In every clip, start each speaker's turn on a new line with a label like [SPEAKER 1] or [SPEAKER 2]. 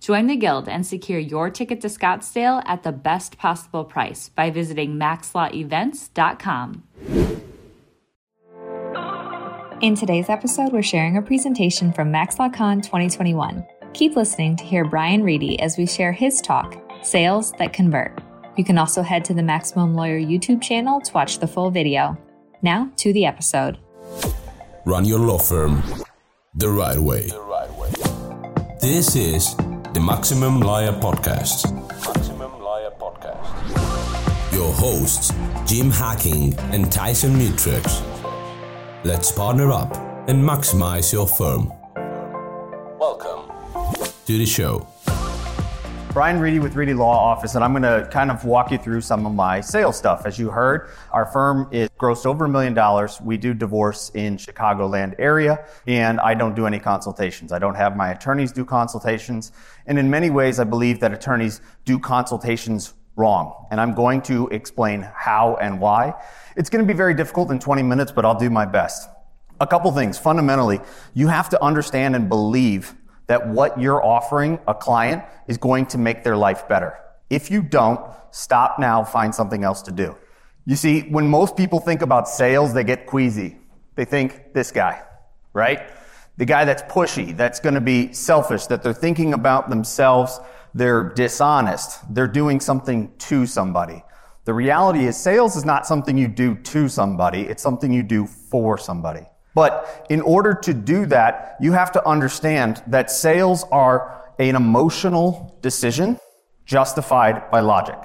[SPEAKER 1] Join the Guild and secure your ticket to Scottsdale at the best possible price by visiting maxlawevents.com. In today's episode, we're sharing a presentation from MaxLawCon 2021. Keep listening to hear Brian Reidy as we share his talk, Sales That Convert. You can also head to the Maximum Lawyer YouTube channel to watch the full video. Now to the episode.
[SPEAKER 2] Run your law firm the right way.
[SPEAKER 3] The right way.
[SPEAKER 2] This is the Maximum Lawyer Podcast.
[SPEAKER 3] Maximum Lawyer Podcast.
[SPEAKER 2] Your hosts, Jim Hacking and Tyson Mutrux. Let's partner up and maximize your firm.
[SPEAKER 3] Welcome
[SPEAKER 2] to the show.
[SPEAKER 4] Brian Reidy with Reidy Law Office, and I'm going to kind of walk you through some of my sales stuff. As you heard, our firm is grossed over a million dollars. We do divorce in Chicagoland area, and I don't do any consultations. I don't have my attorneys do consultations. And in many ways, I believe that attorneys do consultations wrong. And I'm going to explain how and why. It's going to be very difficult in 20 minutes, but I'll do my best. A couple things. Fundamentally, you have to understand and believe that what you're offering a client is going to make their life better. If you don't, stop now, find something else to do. You see, when most people think about sales, they get queasy. They think this guy, right? The guy that's pushy, that's going to be selfish, that they're thinking about themselves, they're dishonest, they're doing something to somebody. The reality is sales is not something you do to somebody, it's something you do for somebody. But in order to do that, you have to understand that sales are an emotional decision justified by logic.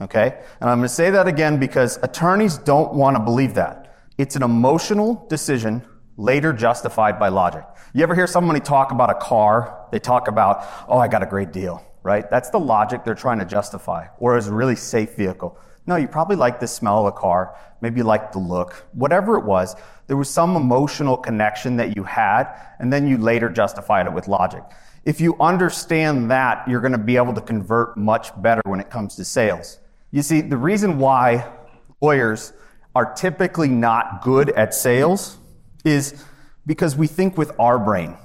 [SPEAKER 4] Okay? And I'm going to say that again because attorneys don't want to believe that. It's an emotional decision later justified by logic. You ever hear somebody talk about a car? They talk about, oh, I got a great deal, right? That's the logic they're trying to justify, or as a really safe vehicle. No, you probably like the smell of the car. Maybe you like the look. Whatever it was, there was some emotional connection that you had, and then you later justified it with logic. If you understand that, you're going to be able to convert much better when it comes to sales. You see, the reason why lawyers are typically not good at sales is because we think with our brain.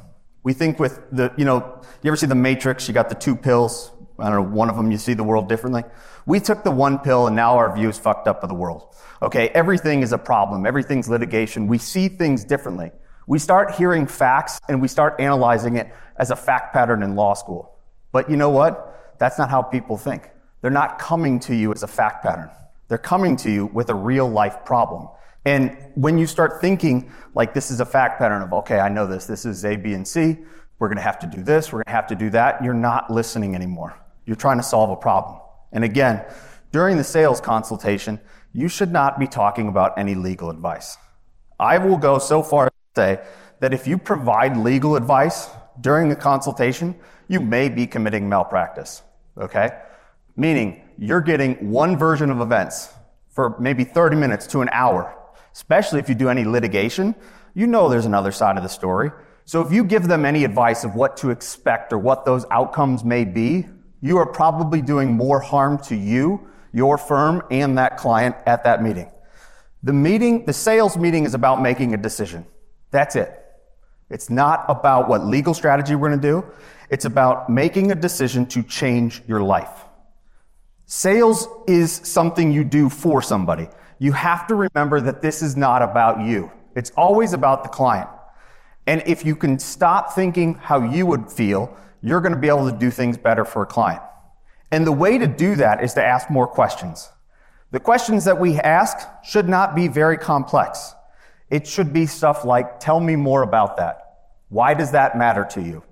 [SPEAKER 4] We think with the, you know, you ever see the Matrix? You got the two pills. I don't know, one of them you see the world differently. We took the one pill and now our view is fucked up of the world. Okay, everything is a problem. Everything's litigation. We see things differently. We start hearing facts and we start analyzing it as a fact pattern in law school. But you know what? That's not how people think. They're not coming to you as a fact pattern. They're coming to you with a real life problem. And when you start thinking like this is a fact pattern of, okay, I know this, this is A, B, and C, we're going to have to do this, we're going to have to do that, you're not listening anymore. You're trying to solve a problem. And again, during the sales consultation, you should not be talking about any legal advice. I will go so far as to say that if you provide legal advice during the consultation, you may be committing malpractice. Okay? Meaning you're getting one version of events for maybe 30 minutes to an hour, especially if you do any litigation. You know there's another side of the story. So if you give them any advice of what to expect or what those outcomes may be, you are probably doing more harm to you, your firm, and that client at that meeting. The meeting, the sales meeting is about making a decision. That's it. It's not about what legal strategy we're going to do. It's about making a decision to change your life. Sales is something you do for somebody. You have to remember that this is not about you. It's always about the client. And if you can stop thinking how you would feel you're going to be able to do things better for a client. And the way to do that is to ask more questions. The questions that we ask should not be very complex. It should be stuff like, tell me more about that. Why does that matter to you?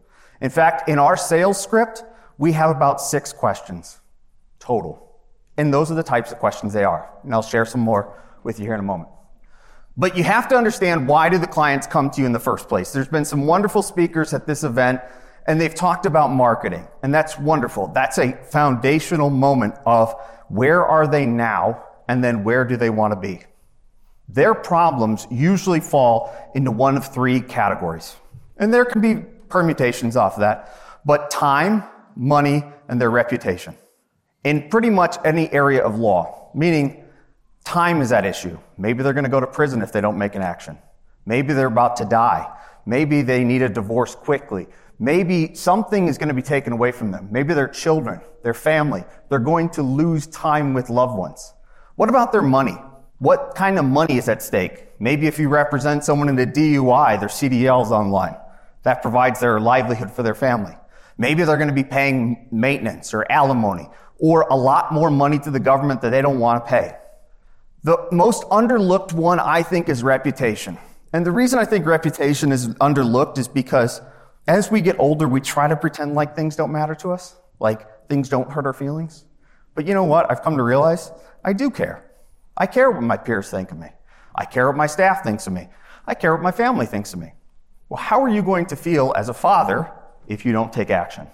[SPEAKER 4] In fact, in our sales script, we have about six questions total. And those are the types of questions they are. And I'll share some more with you here in a moment. But you have to understand why do the clients come to you in the first place? There's been some wonderful speakers at this event and they've talked about marketing and that's wonderful. That's a foundational moment of where are they now and then where do they want to be? Their problems usually fall into one of three categories. And there can be permutations off of that, but time, money, and their reputation. In pretty much any area of law, meaning time is at issue. Maybe they're going to go to prison if they don't make an action. Maybe they're about to die. Maybe they need a divorce quickly. Maybe something is going to be taken away from them. Maybe their children, their family, they're going to lose time with loved ones. What about their money? What kind of money is at stake? Maybe if you represent someone in a DUI, their CDL's online. That provides their livelihood for their family. Maybe they're going to be paying maintenance or alimony or a lot more money to the government that they don't want to pay. The most underlooked one, I think, is reputation. And the reason I think reputation is underlooked is because as we get older, we try to pretend like things don't matter to us, like things don't hurt our feelings. But you know what? I've come to realize I do care. I care what my peers think of me. I care what my staff thinks of me. I care what my family thinks of me. Well, how are you going to feel as a father if you don't take action?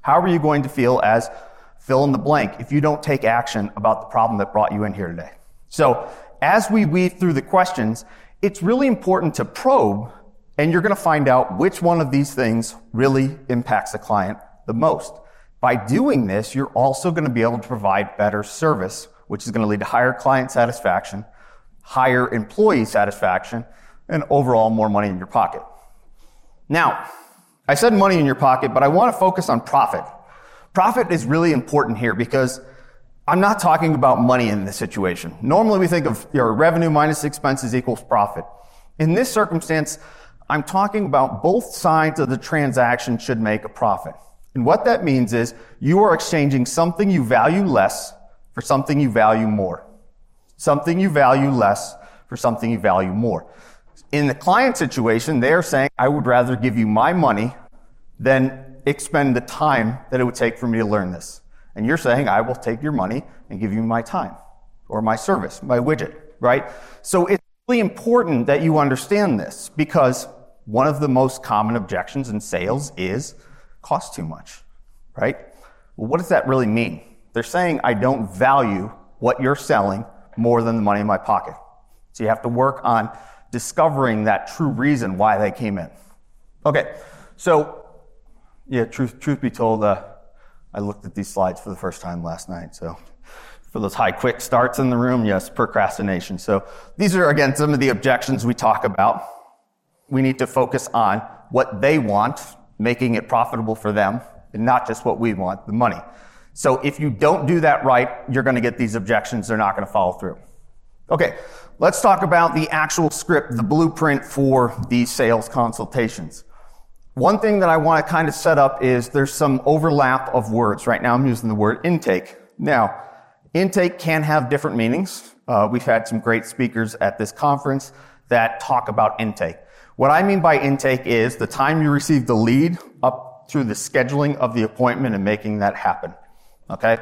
[SPEAKER 4] How are you going to feel as fill in the blank if you don't take action about the problem that brought you in here today? So as we weave through the questions, it's really important to probe and you're going to find out which one of these things really impacts the client the most. By doing this, you're also going to be able to provide better service which is going to lead to higher client satisfaction, higher employee satisfaction, and overall more money in your pocket. Now, I said money in your pocket, but I want to focus on profit. Profit is really important here because I'm not talking about money in this situation. Normally we think of your revenue minus expenses equals profit. In this circumstance, I'm talking about both sides of the transaction should make a profit. And what that means is you are exchanging something you value less for something you value more. Something you value less for something you value more. In the client situation, they're saying, I would rather give you my money than expend the time that it would take for me to learn this. And you're saying, I will take your money and give you my time or my service, my widget, right? So it's really important that you understand this because one of the most common objections in sales is cost too much, right? Well, what does that really mean? They're saying, I don't value what you're selling more than the money in my pocket. So you have to work on discovering that true reason why they came in. Okay, so yeah, truth, truth be told, uh, I looked at these slides for the first time last night. So for those high quick starts in the room, yes, procrastination. So these are again some of the objections we talk about. We need to focus on what they want, making it profitable for them, and not just what we want, the money. So if you don't do that right, you're going to get these objections. They're not going to follow through. Okay, let's talk about the actual script, the blueprint for these sales consultations. One thing that I want to kind of set up is there's some overlap of words. Right now I'm using the word intake. Now, intake can have different meanings. Uh, we've had some great speakers at this conference that talk about intake. What I mean by intake is the time you receive the lead up through the scheduling of the appointment and making that happen. Okay?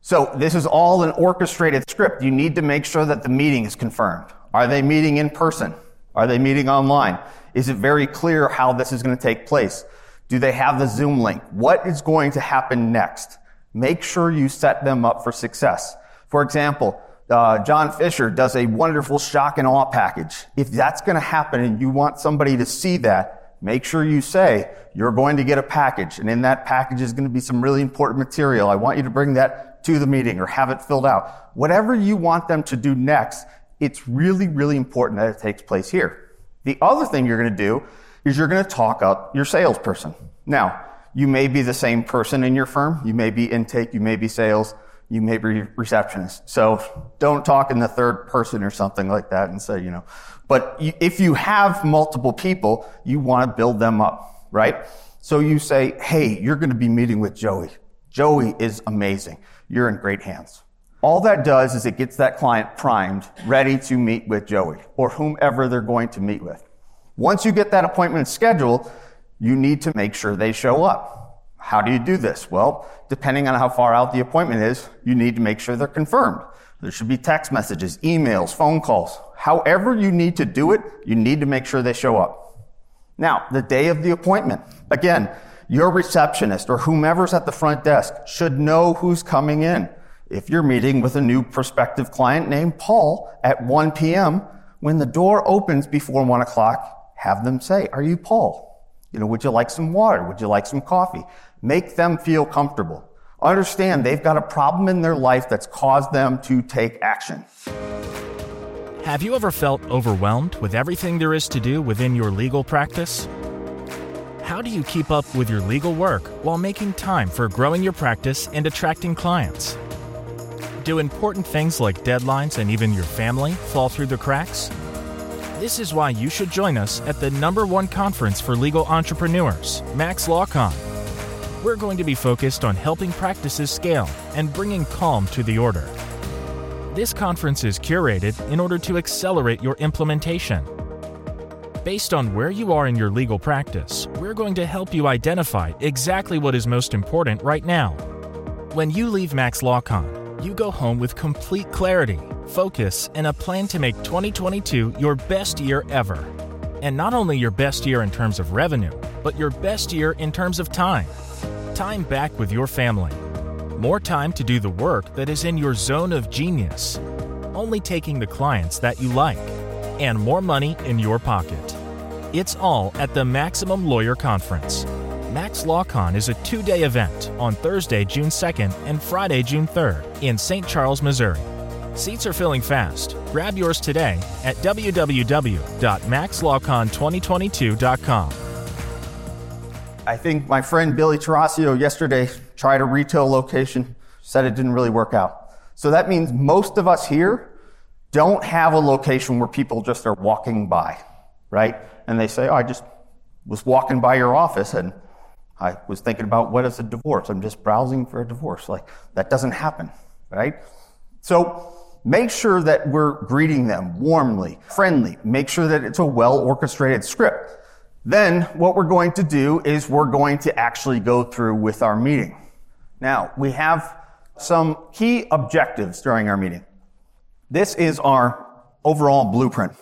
[SPEAKER 4] So this is all an orchestrated script. You need to make sure that the meeting is confirmed. Are they meeting in person? Are they meeting online? Is it very clear how this is going to take place? Do they have the Zoom link? What is going to happen next? Make sure you set them up for success. For example, uh, John Fisher does a wonderful shock and awe package. If that's going to happen and you want somebody to see that, make sure you say you're going to get a package and in that package is going to be some really important material. I want you to bring that to the meeting or have it filled out. Whatever you want them to do next, it's really, really important that it takes place here. The other thing you're going to do is you're going to talk up your salesperson. Now, you may be the same person in your firm. You may be intake. You may be sales you may be receptionist. So don't talk in the third person or something like that and say, you know, but if you have multiple people, you want to build them up, right? So you say, hey, you're going to be meeting with Joey. Joey is amazing. You're in great hands. All that does is it gets that client primed, ready to meet with Joey or whomever they're going to meet with. Once you get that appointment scheduled, you need to make sure they show up. How do you do this? Well, depending on how far out the appointment is, you need to make sure they're confirmed. There should be text messages, emails, phone calls. However you need to do it, you need to make sure they show up. Now, the day of the appointment, again, your receptionist or whomever's at the front desk should know who's coming in. If you're meeting with a new prospective client named Paul at 1 p.m., when the door opens before 1 o'clock, have them say, Are you Paul? You know, would you like some water? Would you like some coffee? Make them feel comfortable. Understand they've got a problem in their life that's caused them to take action.
[SPEAKER 5] Have you ever felt overwhelmed with everything there is to do within your legal practice? How do you keep up with your legal work while making time for growing your practice and attracting clients? Do important things like deadlines and even your family fall through the cracks? This is why you should join us at the number one conference for legal entrepreneurs, Max LawCon. We're going to be focused on helping practices scale and bringing calm to the order. This conference is curated in order to accelerate your implementation. Based on where you are in your legal practice, we're going to help you identify exactly what is most important right now. When you leave Max LawCon, you go home with complete clarity, focus, and a plan to make 2022 your best year ever. And not only your best year in terms of revenue, but your best year in terms of time. Time back with your family. More time to do the work that is in your zone of genius. Only taking the clients that you like. And more money in your pocket. It's all at the Maximum Lawyer Conference. Max LawCon is a two day event on Thursday, June 2nd and Friday, June 3rd in St. Charles, Missouri. Seats are filling fast. Grab yours today at www.maxlawcon2022.com.
[SPEAKER 4] I think my friend Billie Tarascio yesterday tried a retail location, said it didn't really work out. So that means most of us here don't have a location where people just are walking by, right? And they say, oh, I just was walking by your office and I was thinking about what is a divorce. I'm just browsing for a divorce. Like that doesn't happen, right? So make sure that we're greeting them warmly, friendly. Make sure that it's a well orchestrated script. Then what we're going to do is we're going to actually go through with our meeting. Now, we have some key objectives during our meeting. This is our overall blueprint.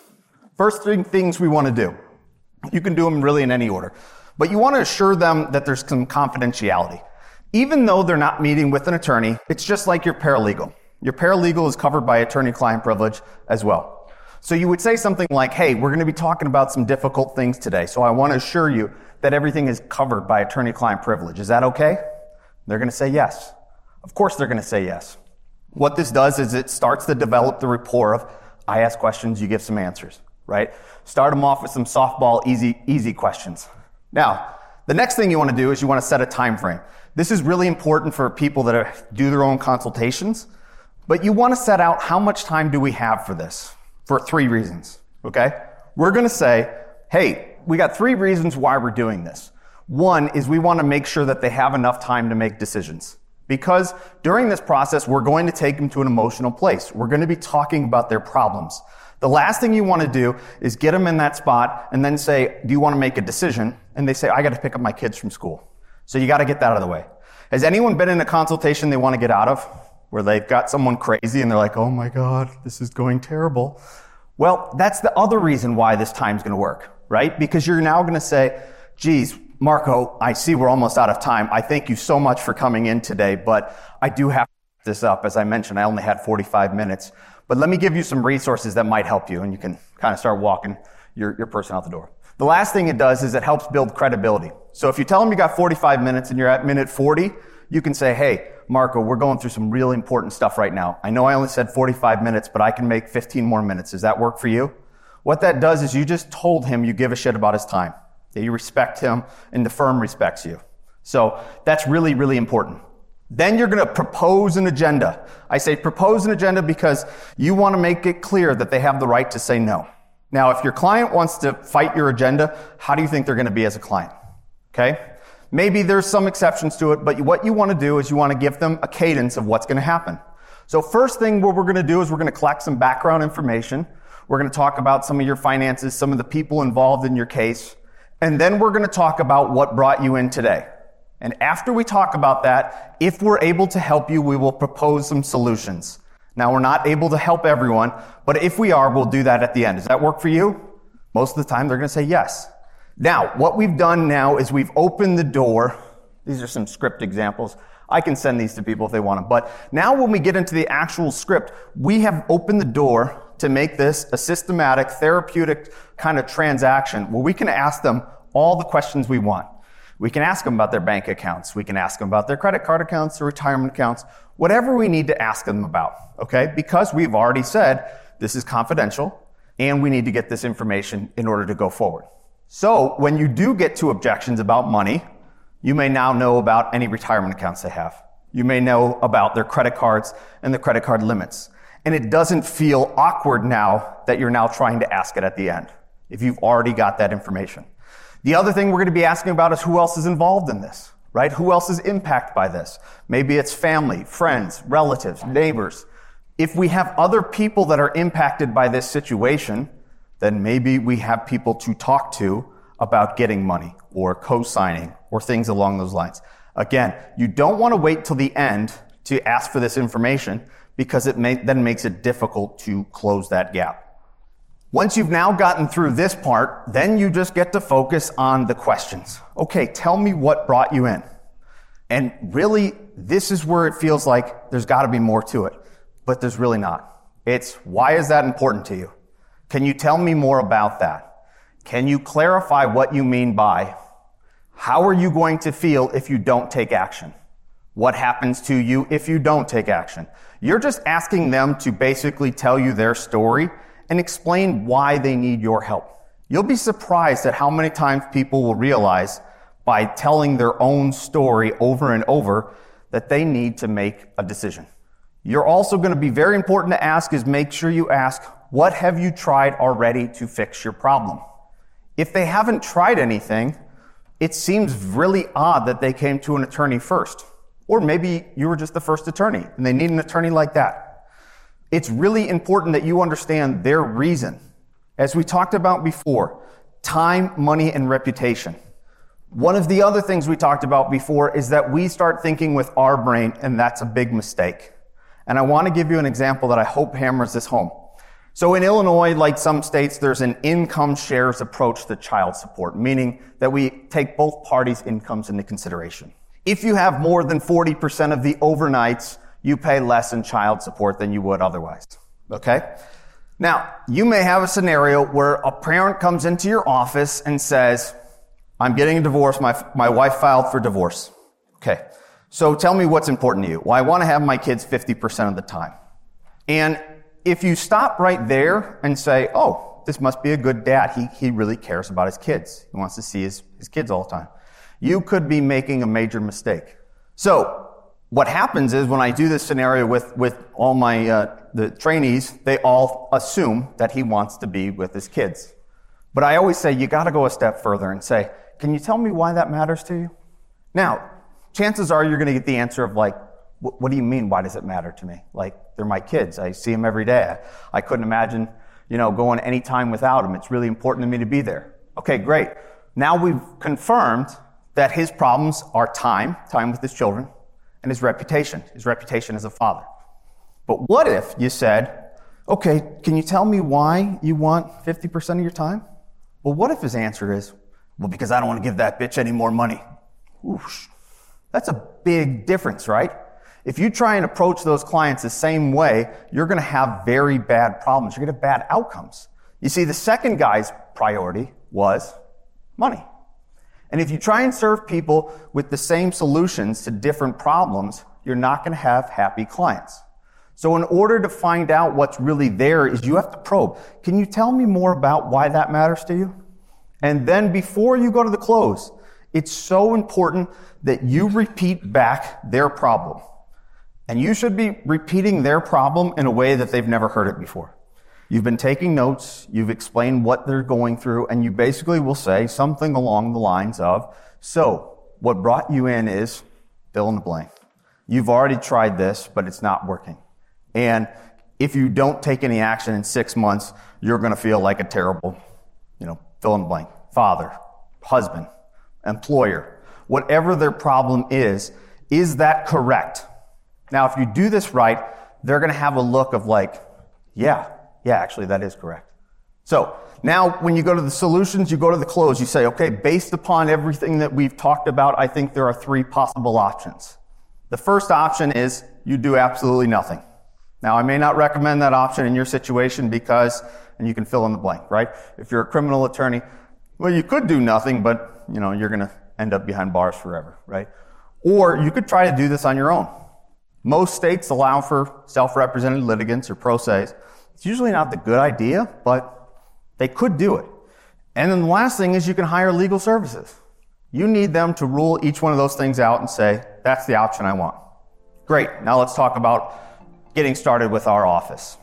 [SPEAKER 4] First three things we want to do. You can do them really in any order, but you want to assure them that there's some confidentiality. Even though they're not meeting with an attorney, it's just like your paralegal. Your paralegal is covered by attorney-client privilege as well. So you would say something like, hey, we're going to be talking about some difficult things today. So I want to assure you that everything is covered by attorney client privilege. Is that okay? They're going to say yes. Of course they're going to say yes. What this does is it starts to develop the rapport of, I ask questions, you give some answers, right? Start them off with some softball, easy, easy questions. Now, the next thing you want to do is you want to set a time frame. This is really important for people that are, do their own consultations, but you want to set out how much time do we have for this? for three reasons. Okay? We're going to say, hey, we got three reasons why we're doing this. One is we want to make sure that they have enough time to make decisions. Because during this process, we're going to take them to an emotional place. We're going to be talking about their problems. The last thing you want to do is get them in that spot and then say, do you want to make a decision? And they say, I got to pick up my kids from school. So you got to get that out of the way. Has anyone been in a consultation they want to get out of? Where they've got someone crazy and they're like, oh my God, this is going terrible. Well, that's the other reason why this time's going to work, right? Because you're now going to say, geez, Marco, I see we're almost out of time. I thank you so much for coming in today, but I do have to this up. As I mentioned, I only had 45 minutes, but let me give you some resources that might help you and you can kind of start walking your, your person out the door. The last thing it does is it helps build credibility. So if you tell them you got 45 minutes and you're at minute 40, you can say, hey, Marco, we're going through some really important stuff right now. I know I only said 45 minutes, but I can make 15 more minutes. Does that work for you? What that does is you just told him you give a shit about his time, that you respect him and the firm respects you. So that's really, really important. Then you're going to propose an agenda. I say propose an agenda because you want to make it clear that they have the right to say no. Now, if your client wants to fight your agenda, how do you think they're going to be as a client? Okay? Maybe there's some exceptions to it, but what you want to do is you want to give them a cadence of what's going to happen. So first thing what we're going to do is we're going to collect some background information. We're going to talk about some of your finances, some of the people involved in your case, and then we're going to talk about what brought you in today. And after we talk about that, if we're able to help you, we will propose some solutions. Now, we're not able to help everyone, but if we are, we'll do that at the end. Does that work for you? Most of the time, they're going to say yes. Now, what we've done now is we've opened the door. These are some script examples. I can send these to people if they want them. But now when we get into the actual script, we have opened the door to make this a systematic, therapeutic kind of transaction where we can ask them all the questions we want. We can ask them about their bank accounts. We can ask them about their credit card accounts, their retirement accounts, whatever we need to ask them about. Okay? Because we've already said this is confidential and we need to get this information in order to go forward. So when you do get to objections about money, you may now know about any retirement accounts they have. You may know about their credit cards and the credit card limits. And it doesn't feel awkward now that you're now trying to ask it at the end, if you've already got that information. The other thing we're going to be asking about is who else is involved in this, right? Who else is impacted by this? Maybe it's family, friends, relatives, neighbors. If we have other people that are impacted by this situation, then maybe we have people to talk to about getting money or co-signing or things along those lines. Again, you don't want to wait till the end to ask for this information because it may, then makes it difficult to close that gap. Once you've now gotten through this part, then you just get to focus on the questions. Okay, tell me what brought you in. And really, this is where it feels like there's got to be more to it, but there's really not. It's why is that important to you? Can you tell me more about that? Can you clarify what you mean by how are you going to feel if you don't take action? What happens to you if you don't take action? You're just asking them to basically tell you their story and explain why they need your help. You'll be surprised at how many times people will realize by telling their own story over and over that they need to make a decision. You're also going to be very important to ask is make sure you ask, what have you tried already to fix your problem? If they haven't tried anything, it seems really odd that they came to an attorney first. Or maybe you were just the first attorney and they need an attorney like that. It's really important that you understand their reason. As we talked about before, time, money, and reputation. One of the other things we talked about before is that we start thinking with our brain, and that's a big mistake. And I want to give you an example that I hope hammers this home. So in Illinois, like some states, there's an income shares approach to child support, meaning that we take both parties' incomes into consideration. If you have more than 40% of the overnights, you pay less in child support than you would otherwise. Okay? Now, you may have a scenario where a parent comes into your office and says, I'm getting a divorce. My, my wife filed for divorce. Okay. So tell me what's important to you. Well, I want to have my kids 50% of the time. And if you stop right there and say, oh, this must be a good dad. He, he really cares about his kids. He wants to see his, his kids all the time. You could be making a major mistake. So, what happens is when I do this scenario with, with all my, uh, the trainees, they all assume that he wants to be with his kids. But I always say, you gotta go a step further and say, can you tell me why that matters to you? Now, chances are you're gonna get the answer of like, what do you mean? Why does it matter to me? Like, they're my kids. I see them every day. I couldn't imagine, you know, going any time without them. It's really important to me to be there. Okay, great. Now we've confirmed that his problems are time, time with his children, and his reputation, his reputation as a father. But what if you said, okay, can you tell me why you want 50% of your time? Well, what if his answer is, well, because I don't want to give that bitch any more money? Oof. That's a big difference, right? If you try and approach those clients the same way, you're going to have very bad problems. You're going to have bad outcomes. You see, the second guy's priority was money. And if you try and serve people with the same solutions to different problems, you're not going to have happy clients. So in order to find out what's really there is you have to probe. Can you tell me more about why that matters to you? And then before you go to the close, it's so important that you repeat back their problem. And you should be repeating their problem in a way that they've never heard it before. You've been taking notes, you've explained what they're going through, and you basically will say something along the lines of, so what brought you in is fill in the blank. You've already tried this, but it's not working. And if you don't take any action in six months, you're going to feel like a terrible, you know, fill in the blank, father, husband, employer, whatever their problem is, is that correct? Now, if you do this right, they're going to have a look of like, yeah, yeah, actually, that is correct. So now when you go to the solutions, you go to the close, you say, okay, based upon everything that we've talked about, I think there are three possible options. The first option is you do absolutely nothing. Now, I may not recommend that option in your situation because, and you can fill in the blank, right? If you're a criminal attorney, well, you could do nothing, but, you know, you're going to end up behind bars forever, right? Or you could try to do this on your own. Most states allow for self-represented litigants or pro se's. It's usually not the good idea, but they could do it. And then the last thing is you can hire legal services. You need them to rule each one of those things out and say, that's the option I want. Great. Now let's talk about getting started with our office.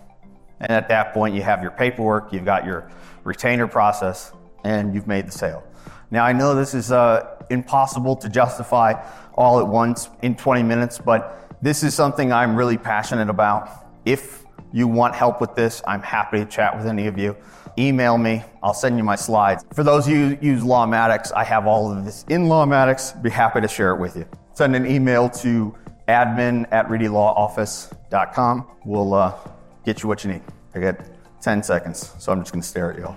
[SPEAKER 4] And at that point, you have your paperwork, you've got your retainer process, and you've made the sale. Now, I know this is uh, impossible to justify all at once in 20 minutes, but this is something I'm really passionate about. If you want help with this, I'm happy to chat with any of you. Email me, I'll send you my slides. For those of you who use Lawmatics, I have all of this in Lawmatics, be happy to share it with you. Send an email to admin at readylawoffice.com. We'll uh, get you what you need. I got 10 seconds, so I'm just going to stare at you all.